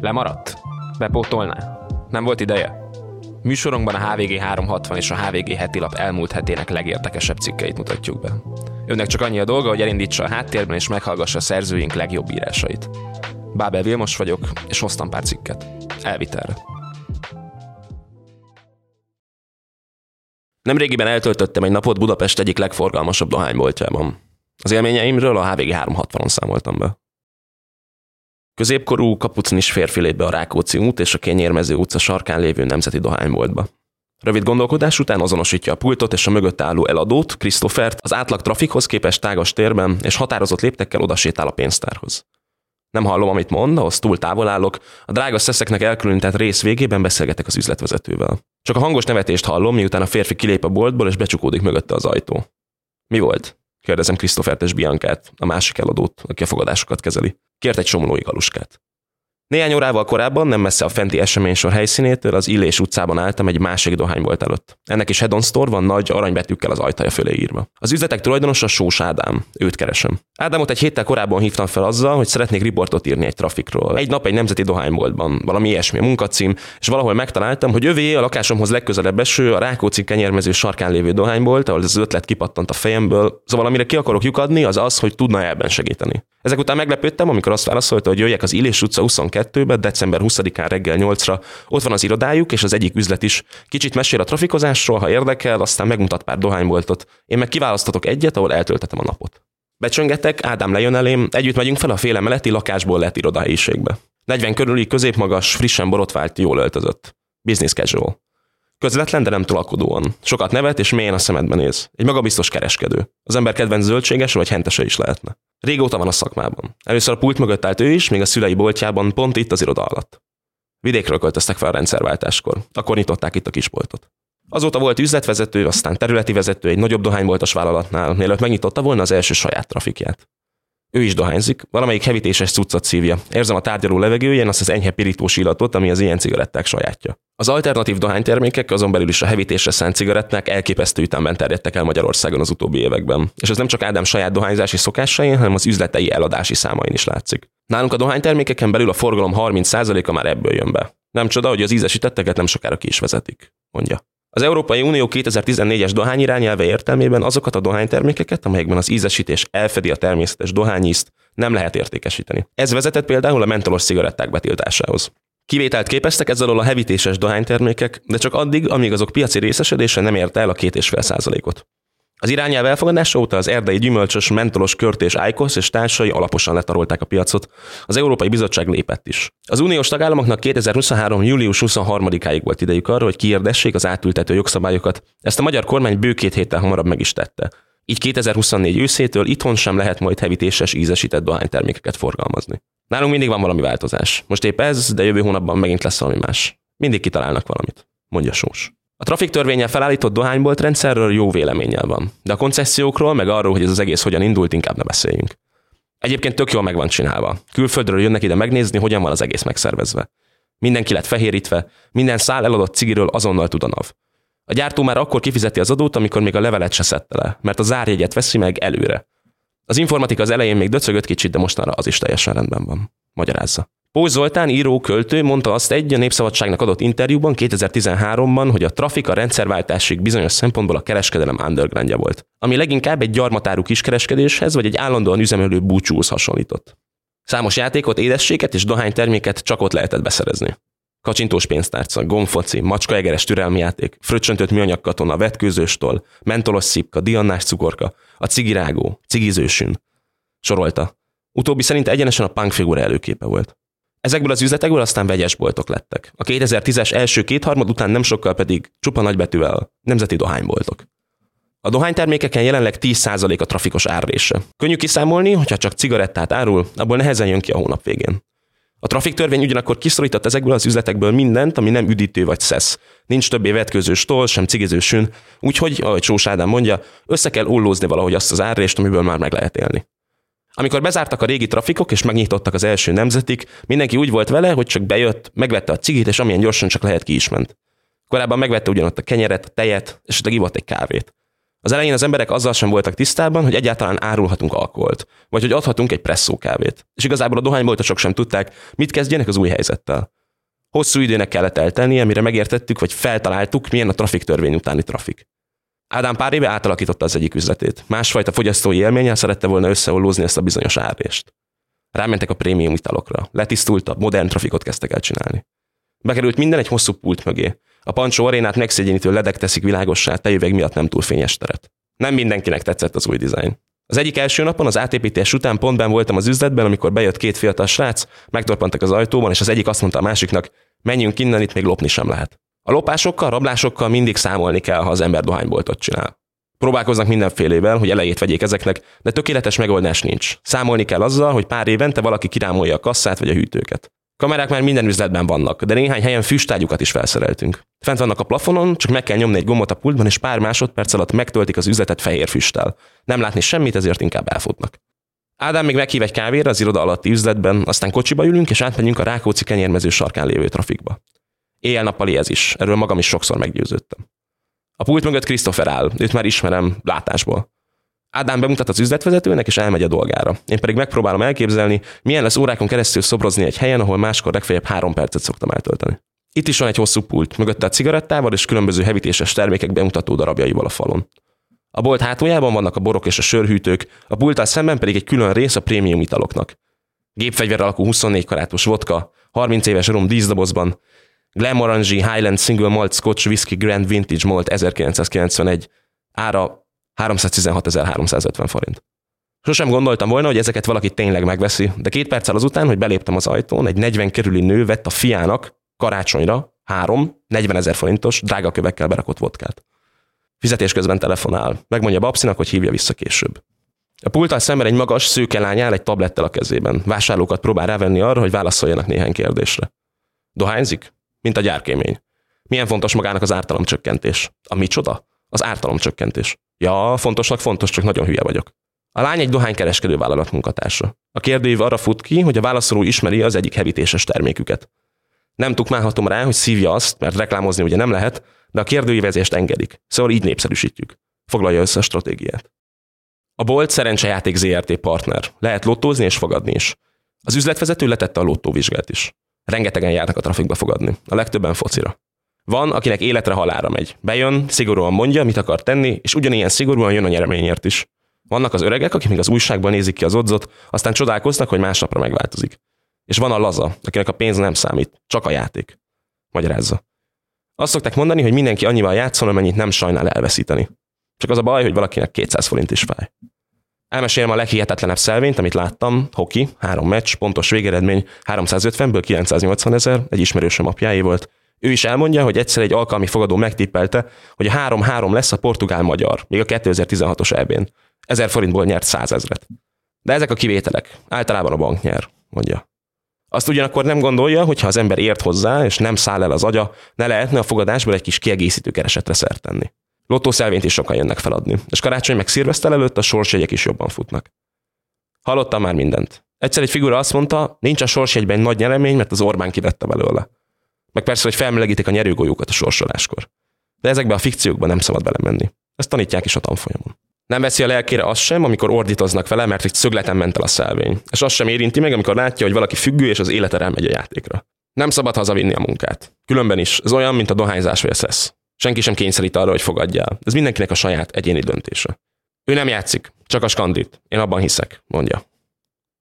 Lemaradt? Bepótolná? Nem volt ideje? Műsorunkban a HVG 360 és a HVG heti lap elmúlt hetének legérdekesebb cikkeit mutatjuk be. Önnek csak annyi a dolga, hogy elindítsa a háttérben és meghallgassa a szerzőink legjobb írásait. Bábel Vilmos vagyok, és hoztam pár cikket. Elvitelre. Nemrégiben eltöltöttem egy napot Budapest egyik legforgalmasabb dohányboltjában. Az élményeimről a HVG 360-on számoltam be. Középkorú kapucnis férfi lép be a Rákóczi út és a Kényérmező utca sarkán lévő nemzeti dohányboltba. Rövid gondolkodás után azonosítja a pultot és a mögött álló eladót, Christophert, az átlag trafikhoz képest tágas térben, és határozott léptekkel odasétál a pénztárhoz. Nem hallom, amit mond, ahhoz túl távol állok, a drága szeszeknek elkülönített rész végében beszélgetek az üzletvezetővel. Csak a hangos nevetést hallom, miután a férfi kilép a boltból, és becsukódik mögötte az ajtó. Mi volt? Kérdezem Christophert és Biancát, a másik eladót, aki a fogadásokat kezeli. Kért egy somlói galuskát. Néhány órával korábban, nem messze a fenti eseménysor helyszínétől, az Illés utcában álltam egy másik dohánybolt előtt. Ennek is Hedon Store van nagy aranybetűkkel az ajtaja fölé írva. Az üzletek tulajdonosa Sós Ádám. Őt keresem. Ádámot egy héttel korábban hívtam fel azzal, hogy szeretnék riportot írni egy trafikról. Egy nap egy nemzeti dohányboltban, valami ilyesmi a munkacím, és valahol megtaláltam, hogy övé a lakásomhoz legközelebb eső a Rákóczi kenyermező sarkán lévő dohánybolt, ahol az ötlet kipattant a fejemből. Szóval amire ki akarok lyukadni, az az, hogy tudna ebben segíteni. Ezek után meglepődtem, amikor azt válaszolta, hogy jöjjek az Illés utca 22-be, december 20-án reggel 8-ra. Ott van az irodájuk, és az egyik üzlet is. Kicsit mesél a trafikozásról, ha érdekel, aztán megmutat pár dohányboltot. Én meg kiválasztatok egyet, ahol eltöltetem a napot. Becsöngetek, Ádám lejön elém, együtt megyünk fel a féle melletti lakásból lett irodahelyiségbe. 40 körüli, középmagas, frissen borotvált, jól öltözött. Business casual. Közvetlen, de nem tolakodóan. Sokat nevet és mélyen a szemedbe néz. Egy magabiztos kereskedő. Az ember kedvenc zöldséges vagy hentese is lehetne. Régóta van a szakmában. Először a pult mögött állt ő is, még a szülei boltjában, pont itt az iroda alatt. Vidékről költöztek fel a rendszerváltáskor. Akkor nyitották itt a kisboltot. Azóta volt üzletvezető, aztán területi vezető egy nagyobb dohányboltos vállalatnál, mielőtt megnyitotta volna az első saját trafikját. Ő is dohányzik, valamelyik hevítéses cuccot szívja. Érzem a tárgyaló levegőjén azt az enyhe pirítós illatot, ami az ilyen cigaretták sajátja. Az alternatív dohánytermékek, azon belül is a hevítésre szánt cigaretták elképesztő ütemben terjedtek el Magyarországon az utóbbi években. És ez nem csak Ádám saját dohányzási szokásain, hanem az üzletei eladási számain is látszik. Nálunk a dohánytermékeken belül a forgalom 30%-a már ebből jön be. Nem csoda, hogy az ízesítetteket nem sokára ki is vezetik, mondja. Az Európai Unió 2014-es dohány irányelve értelmében azokat a dohánytermékeket, amelyekben az ízesítés elfedi a természetes dohányízt, nem lehet értékesíteni. Ez vezetett például a mentolos cigaretták betiltásához. Kivételt képeztek ezzel a hevítéses dohánytermékek, de csak addig, amíg azok piaci részesedése nem érte el a 2,5 ot Az irányelv elfogadása óta az erdei gyümölcsös, mentolos körtés Ájkosz és társai alaposan letarolták a piacot. Az Európai Bizottság lépett is. Az uniós tagállamoknak 2023. július 23-áig volt idejük arra, hogy kiérdessék az átültető jogszabályokat. Ezt a magyar kormány bő két héttel hamarabb meg is tette. Így 2024 őszétől itthon sem lehet majd hevítéses ízesített dohánytermékeket forgalmazni. Nálunk mindig van valami változás. Most épp ez, de jövő hónapban megint lesz valami más. Mindig kitalálnak valamit, mondja Sós. A trafik törvényel felállított dohánybolt rendszerről jó véleménnyel van, de a koncesziókról, meg arról, hogy ez az egész hogyan indult, inkább ne beszéljünk. Egyébként tök jól meg van csinálva. Külföldről jönnek ide megnézni, hogyan van az egész megszervezve. Mindenki lett fehérítve, minden szál eladott cigiről azonnal tud a NAV. A gyártó már akkor kifizeti az adót, amikor még a levelet se szedte le, mert a zárjegyet veszi meg előre. Az informatika az elején még döcögött kicsit, de mostanra az is teljesen rendben van. Magyarázza. Póz Zoltán, író, költő mondta azt egy a Népszabadságnak adott interjúban 2013-ban, hogy a trafik a rendszerváltásig bizonyos szempontból a kereskedelem undergroundja volt, ami leginkább egy gyarmatárú kiskereskedéshez vagy egy állandóan üzemelő búcsúhoz hasonlított. Számos játékot, édességet és dohányterméket csak ott lehetett beszerezni. Kacsintós pénztárca, gomfoci, macskaegeres türelmi fröccsöntött műanyag katona, vetkőzőstól, mentolos szipka, diannás cukorka, a cigirágó, cigizősün. Sorolta. Utóbbi szerint egyenesen a punk figura előképe volt. Ezekből az üzletekből aztán vegyes boltok lettek. A 2010-es első kétharmad után nem sokkal pedig csupa nagybetűvel nemzeti dohányboltok. A dohánytermékeken jelenleg 10% a trafikos árrése. Könnyű kiszámolni, hogyha csak cigarettát árul, abból nehezen jön ki a hónap végén. A trafiktörvény ugyanakkor kiszorított ezekből az üzletekből mindent, ami nem üdítő vagy szesz. Nincs többé vetkőző stól, sem cigiző sün, úgyhogy, ahogy Sós Ádám mondja, össze kell ollózni valahogy azt az árrést, amiből már meg lehet élni. Amikor bezártak a régi trafikok és megnyitottak az első nemzetik, mindenki úgy volt vele, hogy csak bejött, megvette a cigit, és amilyen gyorsan csak lehet ki is ment. Korábban megvette ugyanott a kenyeret, a tejet, és ivott egy kávét. Az elején az emberek azzal sem voltak tisztában, hogy egyáltalán árulhatunk alkoholt, vagy hogy adhatunk egy presszó kávét. És igazából a dohányboltosok sem tudták, mit kezdjenek az új helyzettel. Hosszú időnek kellett eltennie, mire megértettük, vagy feltaláltuk, milyen a trafik törvény utáni trafik. Ádám pár éve átalakította az egyik üzletét. Másfajta fogyasztói élménnyel szerette volna összeollózni ezt a bizonyos árést. Rámentek a prémium italokra. Letisztultabb, modern trafikot kezdtek el csinálni. Bekerült minden egy hosszú pult mögé. A Pancsó arénát megszégyenítő ledek teszik világossá, tejüveg miatt nem túl fényes teret. Nem mindenkinek tetszett az új dizájn. Az egyik első napon az átépítés után pontban voltam az üzletben, amikor bejött két fiatal srác, megtorpantak az ajtóban, és az egyik azt mondta a másiknak, menjünk innen, itt még lopni sem lehet. A lopásokkal, rablásokkal mindig számolni kell, ha az ember dohányboltot csinál. Próbálkoznak mindenfélével, hogy elejét vegyék ezeknek, de tökéletes megoldás nincs. Számolni kell azzal, hogy pár évente valaki kirámolja a kasszát vagy a hűtőket. Kamerák már minden üzletben vannak, de néhány helyen füstágyukat is felszereltünk. Fent vannak a plafonon, csak meg kell nyomni egy gombot a pultban, és pár másodperc alatt megtöltik az üzletet fehér füsttel. Nem látni semmit, ezért inkább elfutnak. Ádám még meghív egy kávéra az iroda alatti üzletben, aztán kocsiba ülünk, és átmegyünk a Rákóczi kenyérmező sarkán lévő trafikba. Éjjel-nappali ez is, erről magam is sokszor meggyőződtem. A pult mögött Christopher áll, őt már ismerem látásból. Ádám bemutat az üzletvezetőnek, és elmegy a dolgára. Én pedig megpróbálom elképzelni, milyen lesz órákon keresztül szobrozni egy helyen, ahol máskor legfeljebb három percet szoktam eltölteni. Itt is van egy hosszú pult, mögötte a cigarettával és különböző hevítéses termékek bemutató darabjaival a falon. A bolt hátuljában vannak a borok és a sörhűtők, a pulttal szemben pedig egy külön rész a prémium italoknak. Gépfegyver alakú 24 karátos vodka, 30 éves rum díszdobozban, Glenmorangie Highland Single Malt Scotch Whisky Grand Vintage Malt 1991, ára 316.350 forint. Sosem gondoltam volna, hogy ezeket valaki tényleg megveszi, de két perccel azután, hogy beléptem az ajtón, egy 40 körüli nő vett a fiának karácsonyra három 40 ezer forintos drága kövekkel berakott vodkát. Fizetés közben telefonál. Megmondja Babszinak, hogy hívja vissza később. A pulttal szemben egy magas, szőke lány áll egy tablettel a kezében. Vásárlókat próbál rávenni arra, hogy válaszoljanak néhány kérdésre. Dohányzik? Mint a gyárkémény. Milyen fontos magának az ártalomcsökkentés? A micsoda? Az ártalomcsökkentés. Ja, fontosnak fontos, csak nagyon hülye vagyok. A lány egy dohánykereskedő vállalat munkatársa. A kérdőív arra fut ki, hogy a válaszoló ismeri az egyik hevítéses terméküket. Nem tukmálhatom rá, hogy szívja azt, mert reklámozni ugye nem lehet, de a kérdőívezést engedik. Szóval így népszerűsítjük. Foglalja össze a stratégiát. A Bolt szerencsejáték ZRT partner. Lehet lottózni és fogadni is. Az üzletvezető letette a lottóvizsgát is. Rengetegen járnak a trafikba fogadni. A legtöbben focira. Van, akinek életre halára megy. Bejön, szigorúan mondja, mit akar tenni, és ugyanilyen szigorúan jön a nyereményért is. Vannak az öregek, akik még az újságban nézik ki az odzot, aztán csodálkoznak, hogy másnapra megváltozik. És van a laza, akinek a pénz nem számít, csak a játék. Magyarázza. Azt szokták mondani, hogy mindenki annyival játszol, amennyit nem sajnál elveszíteni. Csak az a baj, hogy valakinek 200 forint is fáj. Elmesélem a leghihetetlenebb szelvényt, amit láttam. Hoki, három meccs, pontos végeredmény, 350-ből 980 ezer, egy ismerősöm apjáé volt. Ő is elmondja, hogy egyszer egy alkalmi fogadó megtippelte, hogy a 3-3 lesz a portugál-magyar, még a 2016-os EB-n. Ezer forintból nyert 100 ezret. De ezek a kivételek. Általában a bank nyer, mondja. Azt ugyanakkor nem gondolja, hogy ha az ember ért hozzá, és nem száll el az agya, ne lehetne a fogadásból egy kis kiegészítő keresetre szert tenni. Lottószelvényt is sokan jönnek feladni, és karácsony meg szilvesztel előtt a sorsjegyek is jobban futnak. Hallottam már mindent. Egyszer egy figura azt mondta, nincs a sorsjegyben nagy nyeremény, mert az Orbán kivette belőle. Meg persze, hogy felmelegítik a nyerőgolyókat a sorsoláskor. De ezekbe a fikciókba nem szabad belemenni. Ezt tanítják is a tanfolyamon. Nem veszi a lelkére azt sem, amikor ordítoznak vele, mert egy szögleten ment el a szelvény. És azt sem érinti meg, amikor látja, hogy valaki függő, és az élete elmegy a játékra. Nem szabad hazavinni a munkát. Különben is, ez olyan, mint a dohányzás vagy a szesz. Senki sem kényszerít arra, hogy fogadjál. Ez mindenkinek a saját egyéni döntése. Ő nem játszik, csak a skandit. Én abban hiszek, mondja.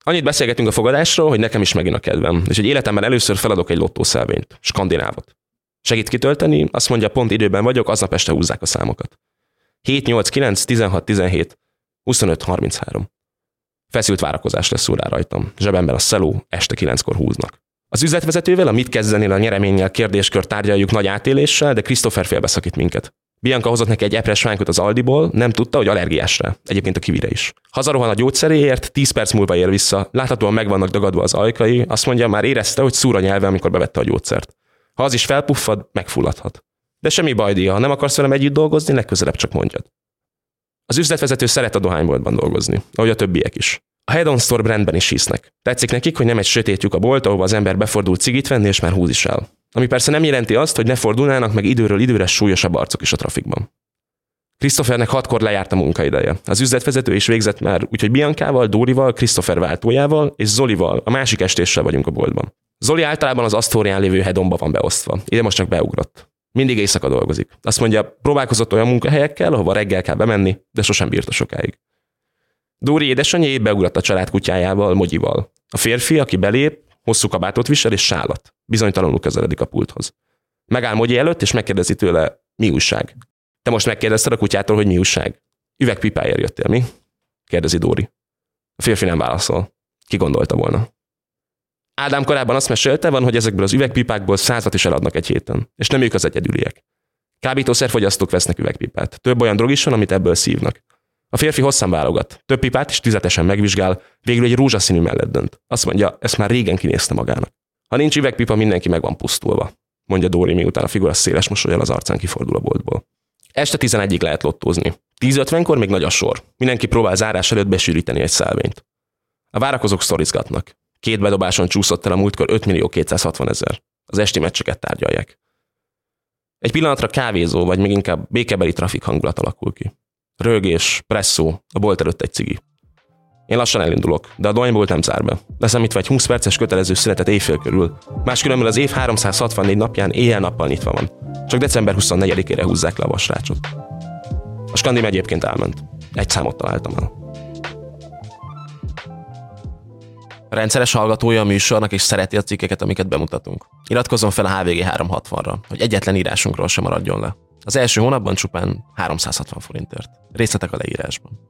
Annyit beszélgetünk a fogadásról, hogy nekem is megint a kedvem, és egy életemben először feladok egy lottószelvényt, skandinávot. Segít kitölteni, azt mondja, pont időben vagyok, aznap este húzzák a számokat. 7, 8, 9, 16, 17, 25, 33. Feszült várakozás lesz rá rajtam. Zsebemben a szeló, este kilenckor húznak. Az üzletvezetővel a mit kezdenél a nyereménnyel kérdéskör tárgyaljuk nagy átéléssel, de Christopher félbeszakít minket. Bianca hozott neki egy epres fánkot az Aldiból, nem tudta, hogy allergiás rá. Egyébként a kivire is. Hazarohan a gyógyszeréért, 10 perc múlva ér vissza, láthatóan meg vannak dagadva az ajkai, azt mondja, már érezte, hogy szúr a nyelve, amikor bevette a gyógyszert. Ha az is felpuffad, megfulladhat. De semmi baj, Dia, ha nem akarsz velem együtt dolgozni, legközelebb csak mondjad. Az üzletvezető szeret a dohányboltban dolgozni, ahogy a többiek is. A Head On Store brandben is hisznek. Tetszik nekik, hogy nem egy sötét lyuk a bolt, ahova az ember befordul cigit venni, és már húz is el. Ami persze nem jelenti azt, hogy ne fordulnának meg időről időre súlyosabb arcok is a trafikban. Christophernek hatkor lejárt a munkaideje. Az üzletvezető is végzett már, úgyhogy Biancával, Dórival, Christopher váltójával és Zolival a másik estéssel vagyunk a boltban. Zoli általában az Asztórián lévő hedonba van beosztva. Ide most csak beugrott. Mindig éjszaka dolgozik. Azt mondja, próbálkozott olyan munkahelyekkel, ahova reggel kell bemenni, de sosem bírta sokáig. Dóri édesanyja beugrott a család kutyájával, Mogyival. A férfi, aki belép, hosszú kabátot visel és sálat. Bizonytalanul közeledik a pulthoz. Megáll Mogyi előtt, és megkérdezi tőle, mi újság. Te most megkérdezted a kutyától, hogy mi újság. Üvegpipáért jöttél, mi? Kérdezi Dóri. A férfi nem válaszol. Ki gondolta volna? Ádám korábban azt mesélte, van, hogy ezekből az üvegpipákból százat is eladnak egy héten, és nem ők az egyedüliek. Kábítószerfogyasztók vesznek üvegpipát. Több olyan drog is van, amit ebből szívnak. A férfi hosszan válogat. Több pipát is tüzetesen megvizsgál, végül egy rózsaszínű mellett dönt. Azt mondja, ezt már régen kinézte magának. Ha nincs üvegpipa, mindenki meg van pusztulva, mondja Dóri, miután a figura széles mosolyal az arcán kifordul a boltból. Este 11-ig lehet lottózni. 10.50-kor még nagy a sor. Mindenki próbál zárás előtt besűríteni egy szelvényt. A várakozók sztorizgatnak. Két bedobáson csúszott el a múltkor 5 millió 260 ezer. Az esti meccseket tárgyalják. Egy pillanatra kávézó, vagy még inkább békebeli trafik hangulat alakul ki. Rögés, presszó, a bolt előtt egy cigi. Én lassan elindulok, de a dohánybolt nem zár be. Leszámítva egy 20 perces kötelező szünetet éjfél körül. Máskülönben az év 364 napján éjjel-nappal nyitva van. Csak december 24-ére húzzák le a vasrácsot. A skandim egyébként elment. Egy számot találtam el. Rendszeres hallgatója a műsornak és szereti a cikkeket, amiket bemutatunk. Iratkozzon fel a HVG 360-ra, hogy egyetlen írásunkról sem maradjon le. Az első hónapban csupán 360 forintért. Részletek a leírásban.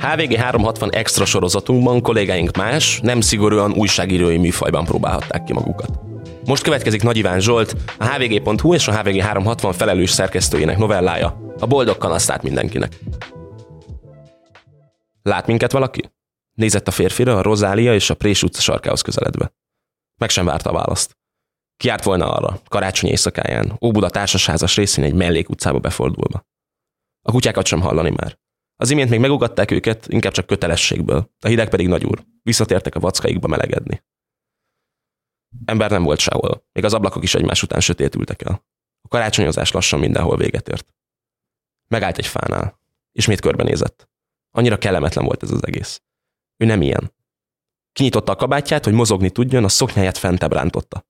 HVG 360 extra sorozatunkban kollégáink más, nem szigorúan újságírói műfajban próbálhatták ki magukat. Most következik Nagy Iván Zsolt, a hvg.hu és a HVG 360 felelős szerkesztőjének novellája, a boldog kanasztát mindenkinek. Lát minket valaki? Nézett a férfira, a Rozália és a Prés utca sarkához közeledve. Meg sem várta a választ. Kiárt volna arra, karácsony éjszakáján, Óbuda társasházas részén egy mellék utcába befordulva. A kutyákat sem hallani már. Az imént még megugatták őket, inkább csak kötelességből. A hideg pedig nagy úr. Visszatértek a vackaikba melegedni. Ember nem volt sehol. Még az ablakok is egymás után sötétültek el. A karácsonyozás lassan mindenhol véget ért. Megállt egy fánál. Ismét körbenézett. Annyira kellemetlen volt ez az egész. Ő nem ilyen. Kinyitotta a kabátját, hogy mozogni tudjon, a szoknyáját fentebb rántotta.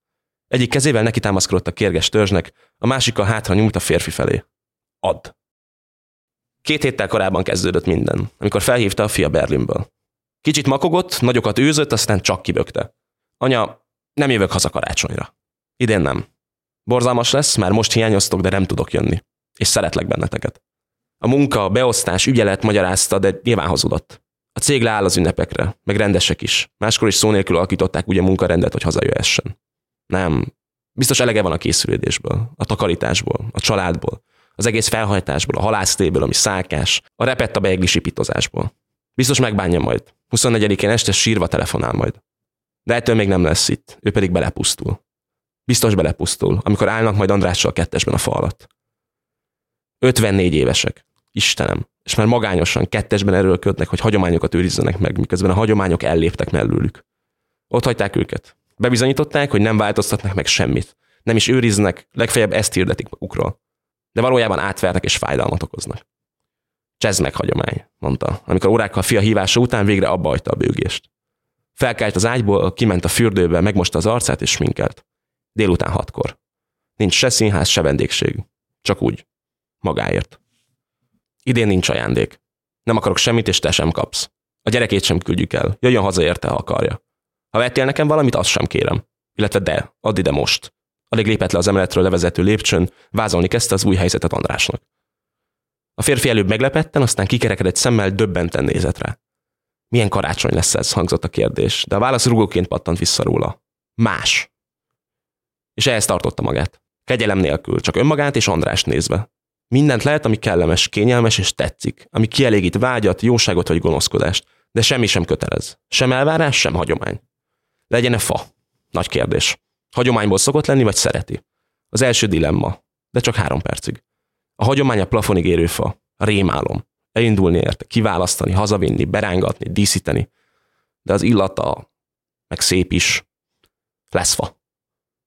Egyik kezével neki támaszkodott a kérges törzsnek, a másikkal hátra nyúlt a férfi felé. Add. Két héttel korábban kezdődött minden, amikor felhívta a fia Berlinből. Kicsit makogott, nagyokat űzött, aztán csak kibökte. Anya, nem jövök haza karácsonyra. Idén nem. Borzalmas lesz, már most hiányoztok, de nem tudok jönni. És szeretlek benneteket. A munka, a beosztás, ügyelet magyarázta, de nyilván hazudott. A cég leáll az ünnepekre, meg rendesek is. Máskor is szó nélkül alakították ugye munkarendet, hogy hazajöhessen. Nem. Biztos elege van a készülődésből, a takarításból, a családból, az egész felhajtásból, a halásztéből, ami szálkás, a repett a beegli sipitozásból. Biztos megbánja majd. 24-én este sírva telefonál majd. De ettől még nem lesz itt, ő pedig belepusztul. Biztos belepusztul, amikor állnak majd Andrással kettesben a fa alatt. 54 évesek. Istenem. És már magányosan, kettesben erőlködnek, hogy hagyományokat őrizzenek meg, miközben a hagyományok elléptek mellőlük. Ott hagyták őket. Bebizonyították, hogy nem változtatnak meg semmit. Nem is őriznek, legfeljebb ezt hirdetik magukról. De valójában átvernek és fájdalmat okoznak. Csezd meg hagyomány, mondta, amikor órákkal fia hívása után végre abba hagyta a bőgést. Felkelt az ágyból, kiment a fürdőbe, megmosta az arcát és sminkelt. Délután hatkor. Nincs se színház, se vendégség. Csak úgy. Magáért. Idén nincs ajándék. Nem akarok semmit, és te sem kapsz. A gyerekét sem küldjük el. Jöjjön haza érte, ha akarja. Ha vettél nekem valamit, azt sem kérem. Illetve de, add ide most. Alig lépett le az emeletről levezető lépcsőn, vázolni kezdte az új helyzetet Andrásnak. A férfi előbb meglepetten, aztán kikerekedett szemmel döbbenten nézett rá. Milyen karácsony lesz ez, hangzott a kérdés, de a válasz rugóként pattant vissza róla. Más. És ehhez tartotta magát. Kegyelem nélkül, csak önmagát és Andrást nézve. Mindent lehet, ami kellemes, kényelmes és tetszik, ami kielégít vágyat, jóságot vagy gonoszkodást, de semmi sem kötelez. Sem elvárás, sem hagyomány. Legyen-e fa? Nagy kérdés. Hagyományból szokott lenni, vagy szereti? Az első dilemma, de csak három percig. A hagyomány a plafonig érő fa, rémálom. Elindulni érte, kiválasztani, hazavinni, berángatni, díszíteni. De az illata, meg szép is, lesz fa.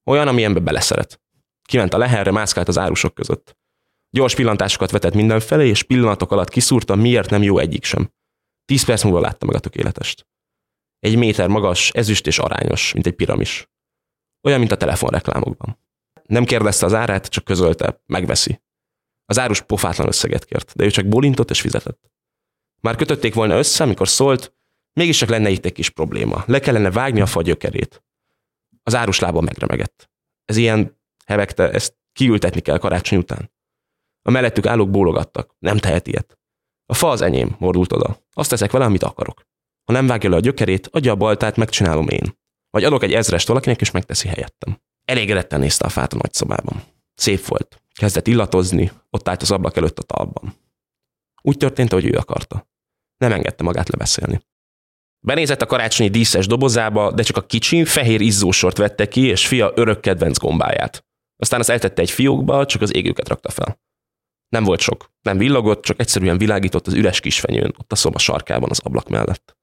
Olyan, ami ember beleszeret. Kiment a leherre, mászkált az árusok között. Gyors pillantásokat vetett mindenfelé, és pillanatok alatt kiszúrta, miért nem jó egyik sem. Tíz perc múlva látta meg a tökéletest. Egy méter magas, ezüst és arányos, mint egy piramis. Olyan, mint a telefonreklámokban. Nem kérdezte az árát, csak közölte, megveszi. Az árus pofátlan összeget kért, de ő csak bólintott és fizetett. Már kötötték volna össze, amikor szólt, mégis csak lenne itt egy kis probléma. Le kellene vágni a fa gyökerét. Az árus lába megremegett. Ez ilyen hevegte, ezt kiültetni kell karácsony után. A mellettük állók bólogattak. Nem tehet ilyet. A fa az enyém, mordult oda. Azt teszek vele, amit akarok. Ha nem vágja le a gyökerét, adja a baltát, megcsinálom én. Vagy adok egy ezrest valakinek, és megteszi helyettem. Elégedetten nézte a fát a nagyszobában. Szép volt. Kezdett illatozni, ott állt az ablak előtt a talpban. Úgy történt, ahogy ő akarta. Nem engedte magát lebeszélni. Benézett a karácsonyi díszes dobozába, de csak a kicsi, fehér izzósort vette ki, és fia örök kedvenc gombáját. Aztán az eltette egy fiókba, csak az égőket rakta fel. Nem volt sok. Nem villogott, csak egyszerűen világított az üres kisfenyőn, ott a szoba sarkában az ablak mellett.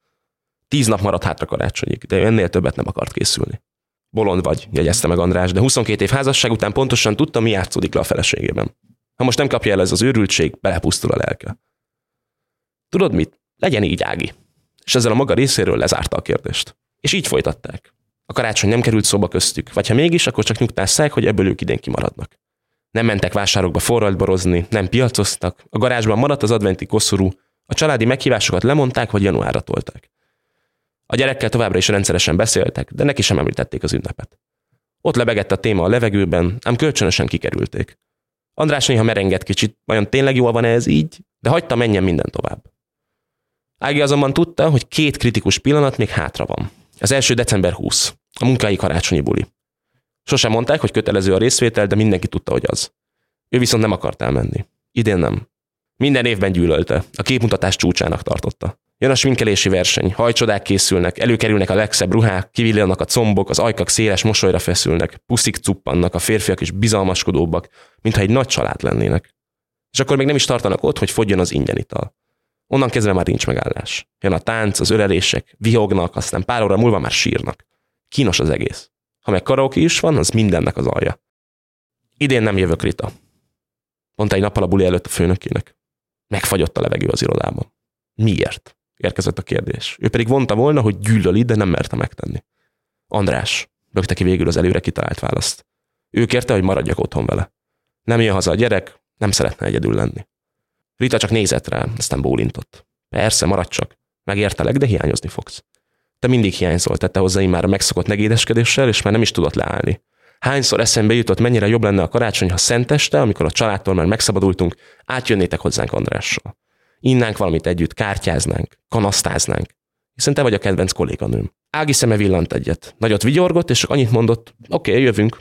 Tíz nap maradt hátra karácsonyig, de ennél többet nem akart készülni. Bolond vagy, jegyezte meg András, de 22 év házasság után pontosan tudta, mi játszódik le a feleségében. Ha most nem kapja el ez az őrültség, belepusztul a lelke. Tudod mit? Legyen így, Ági. És ezzel a maga részéről lezárta a kérdést. És így folytatták. A karácsony nem került szóba köztük, vagy ha mégis, akkor csak nyugtásszák, hogy ebből ők idén kimaradnak. Nem mentek vásárokba forralt borozni, nem piacoztak, a garázsban maradt az adventi koszorú, a családi meghívásokat lemondták, vagy januárra tolták. A gyerekkel továbbra is rendszeresen beszéltek, de neki sem említették az ünnepet. Ott lebegett a téma a levegőben, ám kölcsönösen kikerülték. András néha merengett kicsit, vajon tényleg jól van ez így, de hagyta menjen minden tovább. Ági azonban tudta, hogy két kritikus pillanat még hátra van. Az első december 20, a munkái karácsonyi buli. Sosem mondták, hogy kötelező a részvétel, de mindenki tudta, hogy az. Ő viszont nem akart elmenni. Idén nem. Minden évben gyűlölte. A képmutatás csúcsának tartotta. Jön a sminkelési verseny, hajcsodák készülnek, előkerülnek a legszebb ruhák, kivillanak a combok, az ajkak széles mosolyra feszülnek, puszik cuppannak, a férfiak is bizalmaskodóbbak, mintha egy nagy család lennének. És akkor még nem is tartanak ott, hogy fogjon az ingyen ital. Onnan kezdve már nincs megállás. Jön a tánc, az ölelések, vihognak, aztán pár óra múlva már sírnak. Kínos az egész. Ha meg karaoke is van, az mindennek az alja. Idén nem jövök, Rita. Mondta egy nappal a buli előtt a főnökének. Megfagyott a levegő az irodában. Miért? Érkezett a kérdés. Ő pedig vonta volna, hogy gyűlöli, de nem merte megtenni. András, lökte ki végül az előre kitalált választ. Ő kérte, hogy maradjak otthon vele. Nem jön haza a gyerek, nem szeretne egyedül lenni. Rita csak nézett rá, aztán bólintott. Persze, maradj csak. Megértelek, de hiányozni fogsz. Te mindig hiányzol, tette hozzá már a megszokott negédeskedéssel, és már nem is tudott leállni. Hányszor eszembe jutott, mennyire jobb lenne a karácsony, ha szenteste, amikor a családtól már megszabadultunk, átjönnétek hozzánk Andrással. Innánk valamit együtt, kártyáznánk, kanasztáznánk. Hiszen te vagy a kedvenc kolléganőm. Ági szeme villant egyet. Nagyot vigyorgott, és csak annyit mondott, oké, okay, jövünk.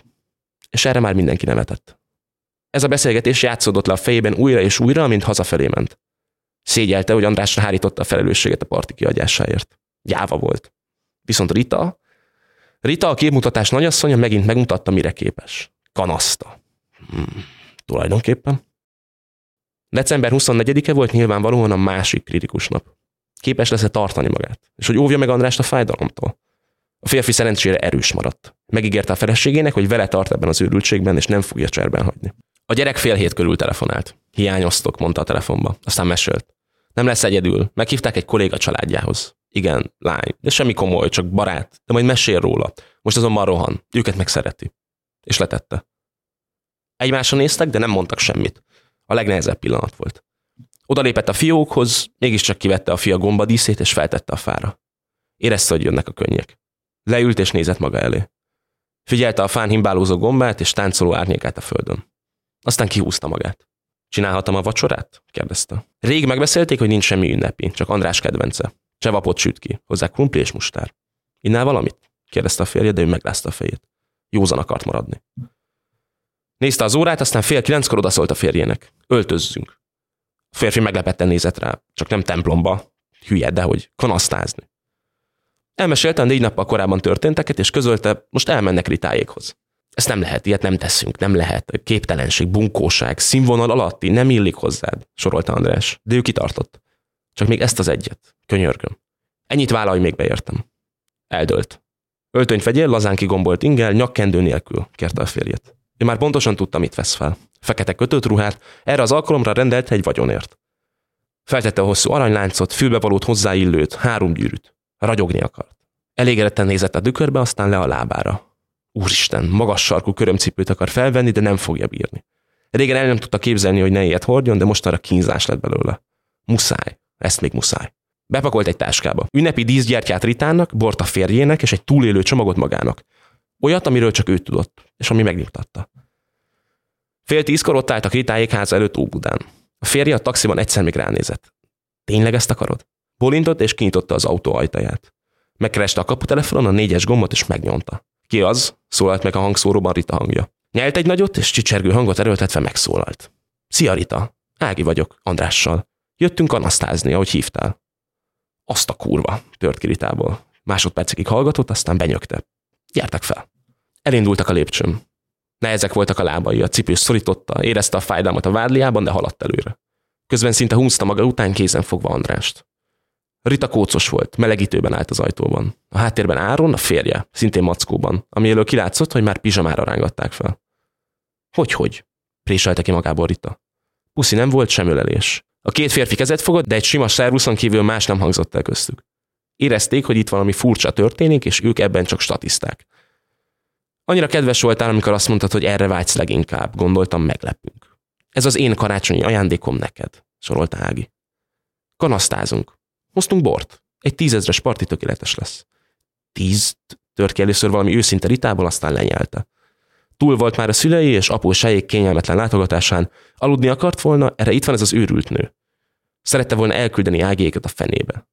És erre már mindenki nevetett. Ez a beszélgetés játszódott le a fejében újra és újra, mint hazafelé ment. Szégyelte, hogy Andrásra hárította a felelősséget a parti kiadásáért. Gyáva volt. Viszont Rita, Rita a képmutatás nagyasszonya megint megmutatta, mire képes. Kanaszta. Hmm, tulajdonképpen. December 24-e volt nyilvánvalóan a másik kritikus nap. Képes lesz-e tartani magát, és hogy óvja meg Andrást a fájdalomtól. A férfi szerencsére erős maradt. Megígérte a feleségének, hogy vele tart ebben az őrültségben, és nem fogja cserben hagyni. A gyerek fél hét körül telefonált. Hiányoztok, mondta a telefonba. Aztán mesélt. Nem lesz egyedül. Meghívták egy kolléga családjához. Igen, lány, de semmi komoly, csak barát. De majd mesél róla. Most azonban rohan. Őket megszereti. És letette. Egymásra néztek, de nem mondtak semmit. A legnehezebb pillanat volt. Oda lépett a fiókhoz, mégiscsak kivette a fia gombadíszét, és feltette a fára. Érezte, hogy jönnek a könnyek. Leült és nézett maga elé. Figyelte a fán himbálózó gombát és táncoló árnyékát a földön. Aztán kihúzta magát. Csinálhatom a vacsorát? kérdezte. Rég megbeszélték, hogy nincs semmi ünnepi, csak András kedvence. Csevapot süt ki, hozzá krumpli és mustár. Innál valamit? kérdezte a férje, de ő megrázta a fejét. Józan akart maradni. Nézte az órát, aztán fél kilenckor odaszólt a férjének. Öltözzünk. A férfi meglepetten nézett rá, csak nem templomba, hülye, de hogy kanasztázni. Elmesélte a négy nappal korábban történteket, és közölte, most elmennek Ritájékhoz. Ezt nem lehet, ilyet nem teszünk, nem lehet. Képtelenség, bunkóság, színvonal alatti, nem illik hozzád, sorolta András. De ő kitartott. Csak még ezt az egyet. Könyörgöm. Ennyit vállalj még beértem. Eldölt. Öltönyt vegyél, lazán kigombolt ingel, nyakkendő nélkül, kérte a férjet. Ő már pontosan tudta, mit vesz fel. Fekete kötött ruhát, erre az alkalomra rendelte egy vagyonért. Feltette a hosszú aranyláncot, fülbevalót hozzáillőt, három gyűrűt. Ragyogni akart. Elégedetten nézett a dükörbe, aztán le a lábára. Úristen, magas sarkú körömcipőt akar felvenni, de nem fogja bírni. Régen el nem tudta képzelni, hogy ne ilyet hordjon, de most arra kínzás lett belőle. Muszáj. Ezt még muszáj. Bepakolt egy táskába. Ünnepi díszgyertyát Ritának, bort a férjének és egy túlélő csomagot magának. Olyat, amiről csak ő tudott, és ami megnyugtatta. Fél tízkor ott álltak Ritáék háza előtt Óbudán. A férje a taxiban egyszer még ránézett. Tényleg ezt akarod? Bolintott és kinyitotta az autó ajtaját. Megkereste a kaputelefonon a négyes gombot és megnyomta. Ki az? szólalt meg a hangszóróban Rita hangja. Nyelt egy nagyot, és csicsergő hangot erőltetve megszólalt. Szia Rita, Ági vagyok, Andrással. Jöttünk anasztázni, ahogy hívtál. Azt a kurva, tört ki Ritából. Másodpercekig hallgatott, aztán benyögte. Gyertek fel. Elindultak a lépcsőn. Nehezek voltak a lábai, a cipő szorította, érezte a fájdalmat a vádliában, de haladt előre. Közben szinte húzta maga után kézen fogva Andrást. Rita kócos volt, melegítőben állt az ajtóban. A háttérben Áron, a férje, szintén mackóban, ami elől kilátszott, hogy már pizsamára rángatták fel. Hogy-hogy? préselte ki magából Rita. Puszi nem volt sem ölelés. A két férfi kezet fogott, de egy sima szervuszon kívül más nem hangzott el köztük. Érezték, hogy itt valami furcsa történik, és ők ebben csak statiszták. Annyira kedves voltál, amikor azt mondtad, hogy erre vágysz leginkább, gondoltam, meglepünk. Ez az én karácsonyi ajándékom neked, sorolta Ági. Kanasztázunk. Hoztunk bort. Egy tízezres parti tökéletes lesz. Tíz? Tört ki először valami őszinte ritából, aztán lenyelte. Túl volt már a szülei és apósájék kényelmetlen látogatásán, aludni akart volna, erre itt van ez az őrült nő. Szerette volna elküldeni ágéket a fenébe.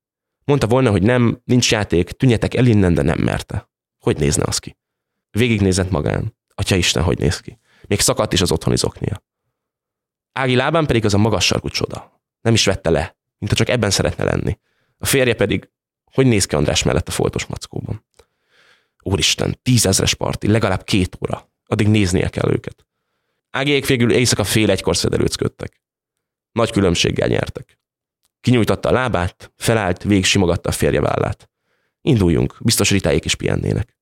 Mondta volna, hogy nem, nincs játék, tűnjetek el innen, de nem merte. Hogy nézne az ki? Végignézett magán. Atya Isten, hogy néz ki. Még szakadt is az otthoni zoknia. Ági lábán pedig az a magas sarkú csoda. Nem is vette le, mint csak ebben szeretne lenni. A férje pedig, hogy néz ki András mellett a foltos mackóban. Úristen, tízezres parti, legalább két óra. Addig néznie kell őket. Ágiék végül éjszaka fél egykor szedelőcködtek. Nagy különbséggel nyertek. Kinyújtotta a lábát, felállt, végig simogatta a férje vállát. Induljunk, biztos ritáik is pihennének.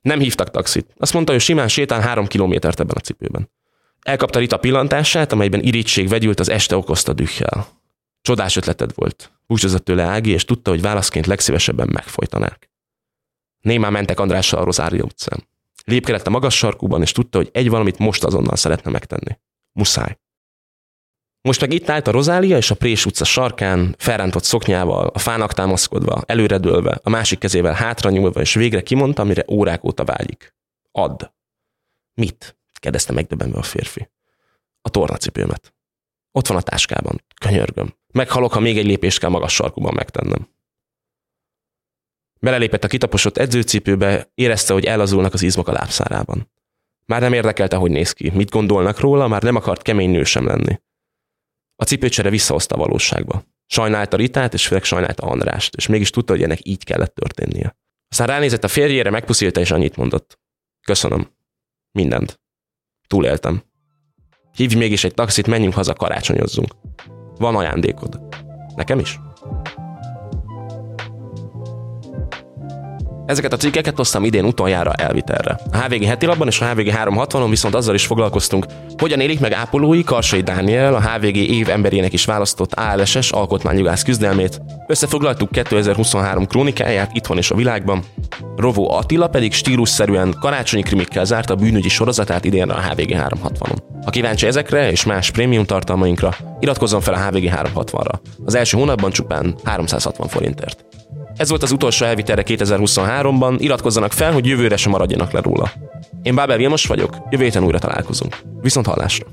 Nem hívtak taxit. Azt mondta, hogy simán sétál három kilométert ebben a cipőben. Elkapta Rita pillantását, amelyben irítség vegyült az este okozta dühjel. Csodás ötleted volt. Búcsúzott tőle Ági, és tudta, hogy válaszként legszívesebben megfojtanák. Némán mentek Andrással a Rozária utcán. Lépkedett a magas sarkúban, és tudta, hogy egy valamit most azonnal szeretne megtenni. Muszáj. Most meg itt állt a Rozália és a Prés utca sarkán, felrántott szoknyával, a fának támaszkodva, előredőlve, a másik kezével hátra nyúlva, és végre kimondta, amire órák óta vágyik. Add. Mit? kérdezte megdöbbenve a férfi. A tornacipőmet. Ott van a táskában. Könyörgöm. Meghalok, ha még egy lépést kell magas sarkuban megtennem. Belelépett a kitaposott edzőcipőbe, érezte, hogy elazulnak az izmok a lábszárában. Már nem érdekelte, hogy néz ki, mit gondolnak róla, már nem akart kemény nő sem lenni. A cipőcsere visszahozta a valóságba. Sajnálta Ritát, és főleg sajnálta Andrást, és mégis tudta, hogy ennek így kellett történnie. Aztán ránézett a férjére, megpuszilta, és annyit mondott. Köszönöm. Mindent. Túléltem. Hívj mégis egy taxit, menjünk haza, karácsonyozzunk. Van ajándékod. Nekem is? Ezeket a cikkeket hoztam idén utoljára elvitelre. A HVG heti labban és a HVG 360-on viszont azzal is foglalkoztunk, hogyan élik meg ápolói Karsai Dániel, a HVG év emberének is választott ALSS alkotmányjogász küzdelmét. Összefoglaltuk 2023 krónikáját itthon és a világban. Rovó Attila pedig stílusszerűen karácsonyi krimikkel zárta a bűnügyi sorozatát idénre a HVG 360-on. Ha kíváncsi ezekre és más prémium tartalmainkra, iratkozzon fel a HVG 360-ra. Az első hónapban csupán 360 forintért. Ez volt az utolsó elvitelre 2023-ban, iratkozzanak fel, hogy jövőre sem maradjanak le róla. Én Bábel Vilmos vagyok, jövő héten újra találkozunk. Viszont hallásra!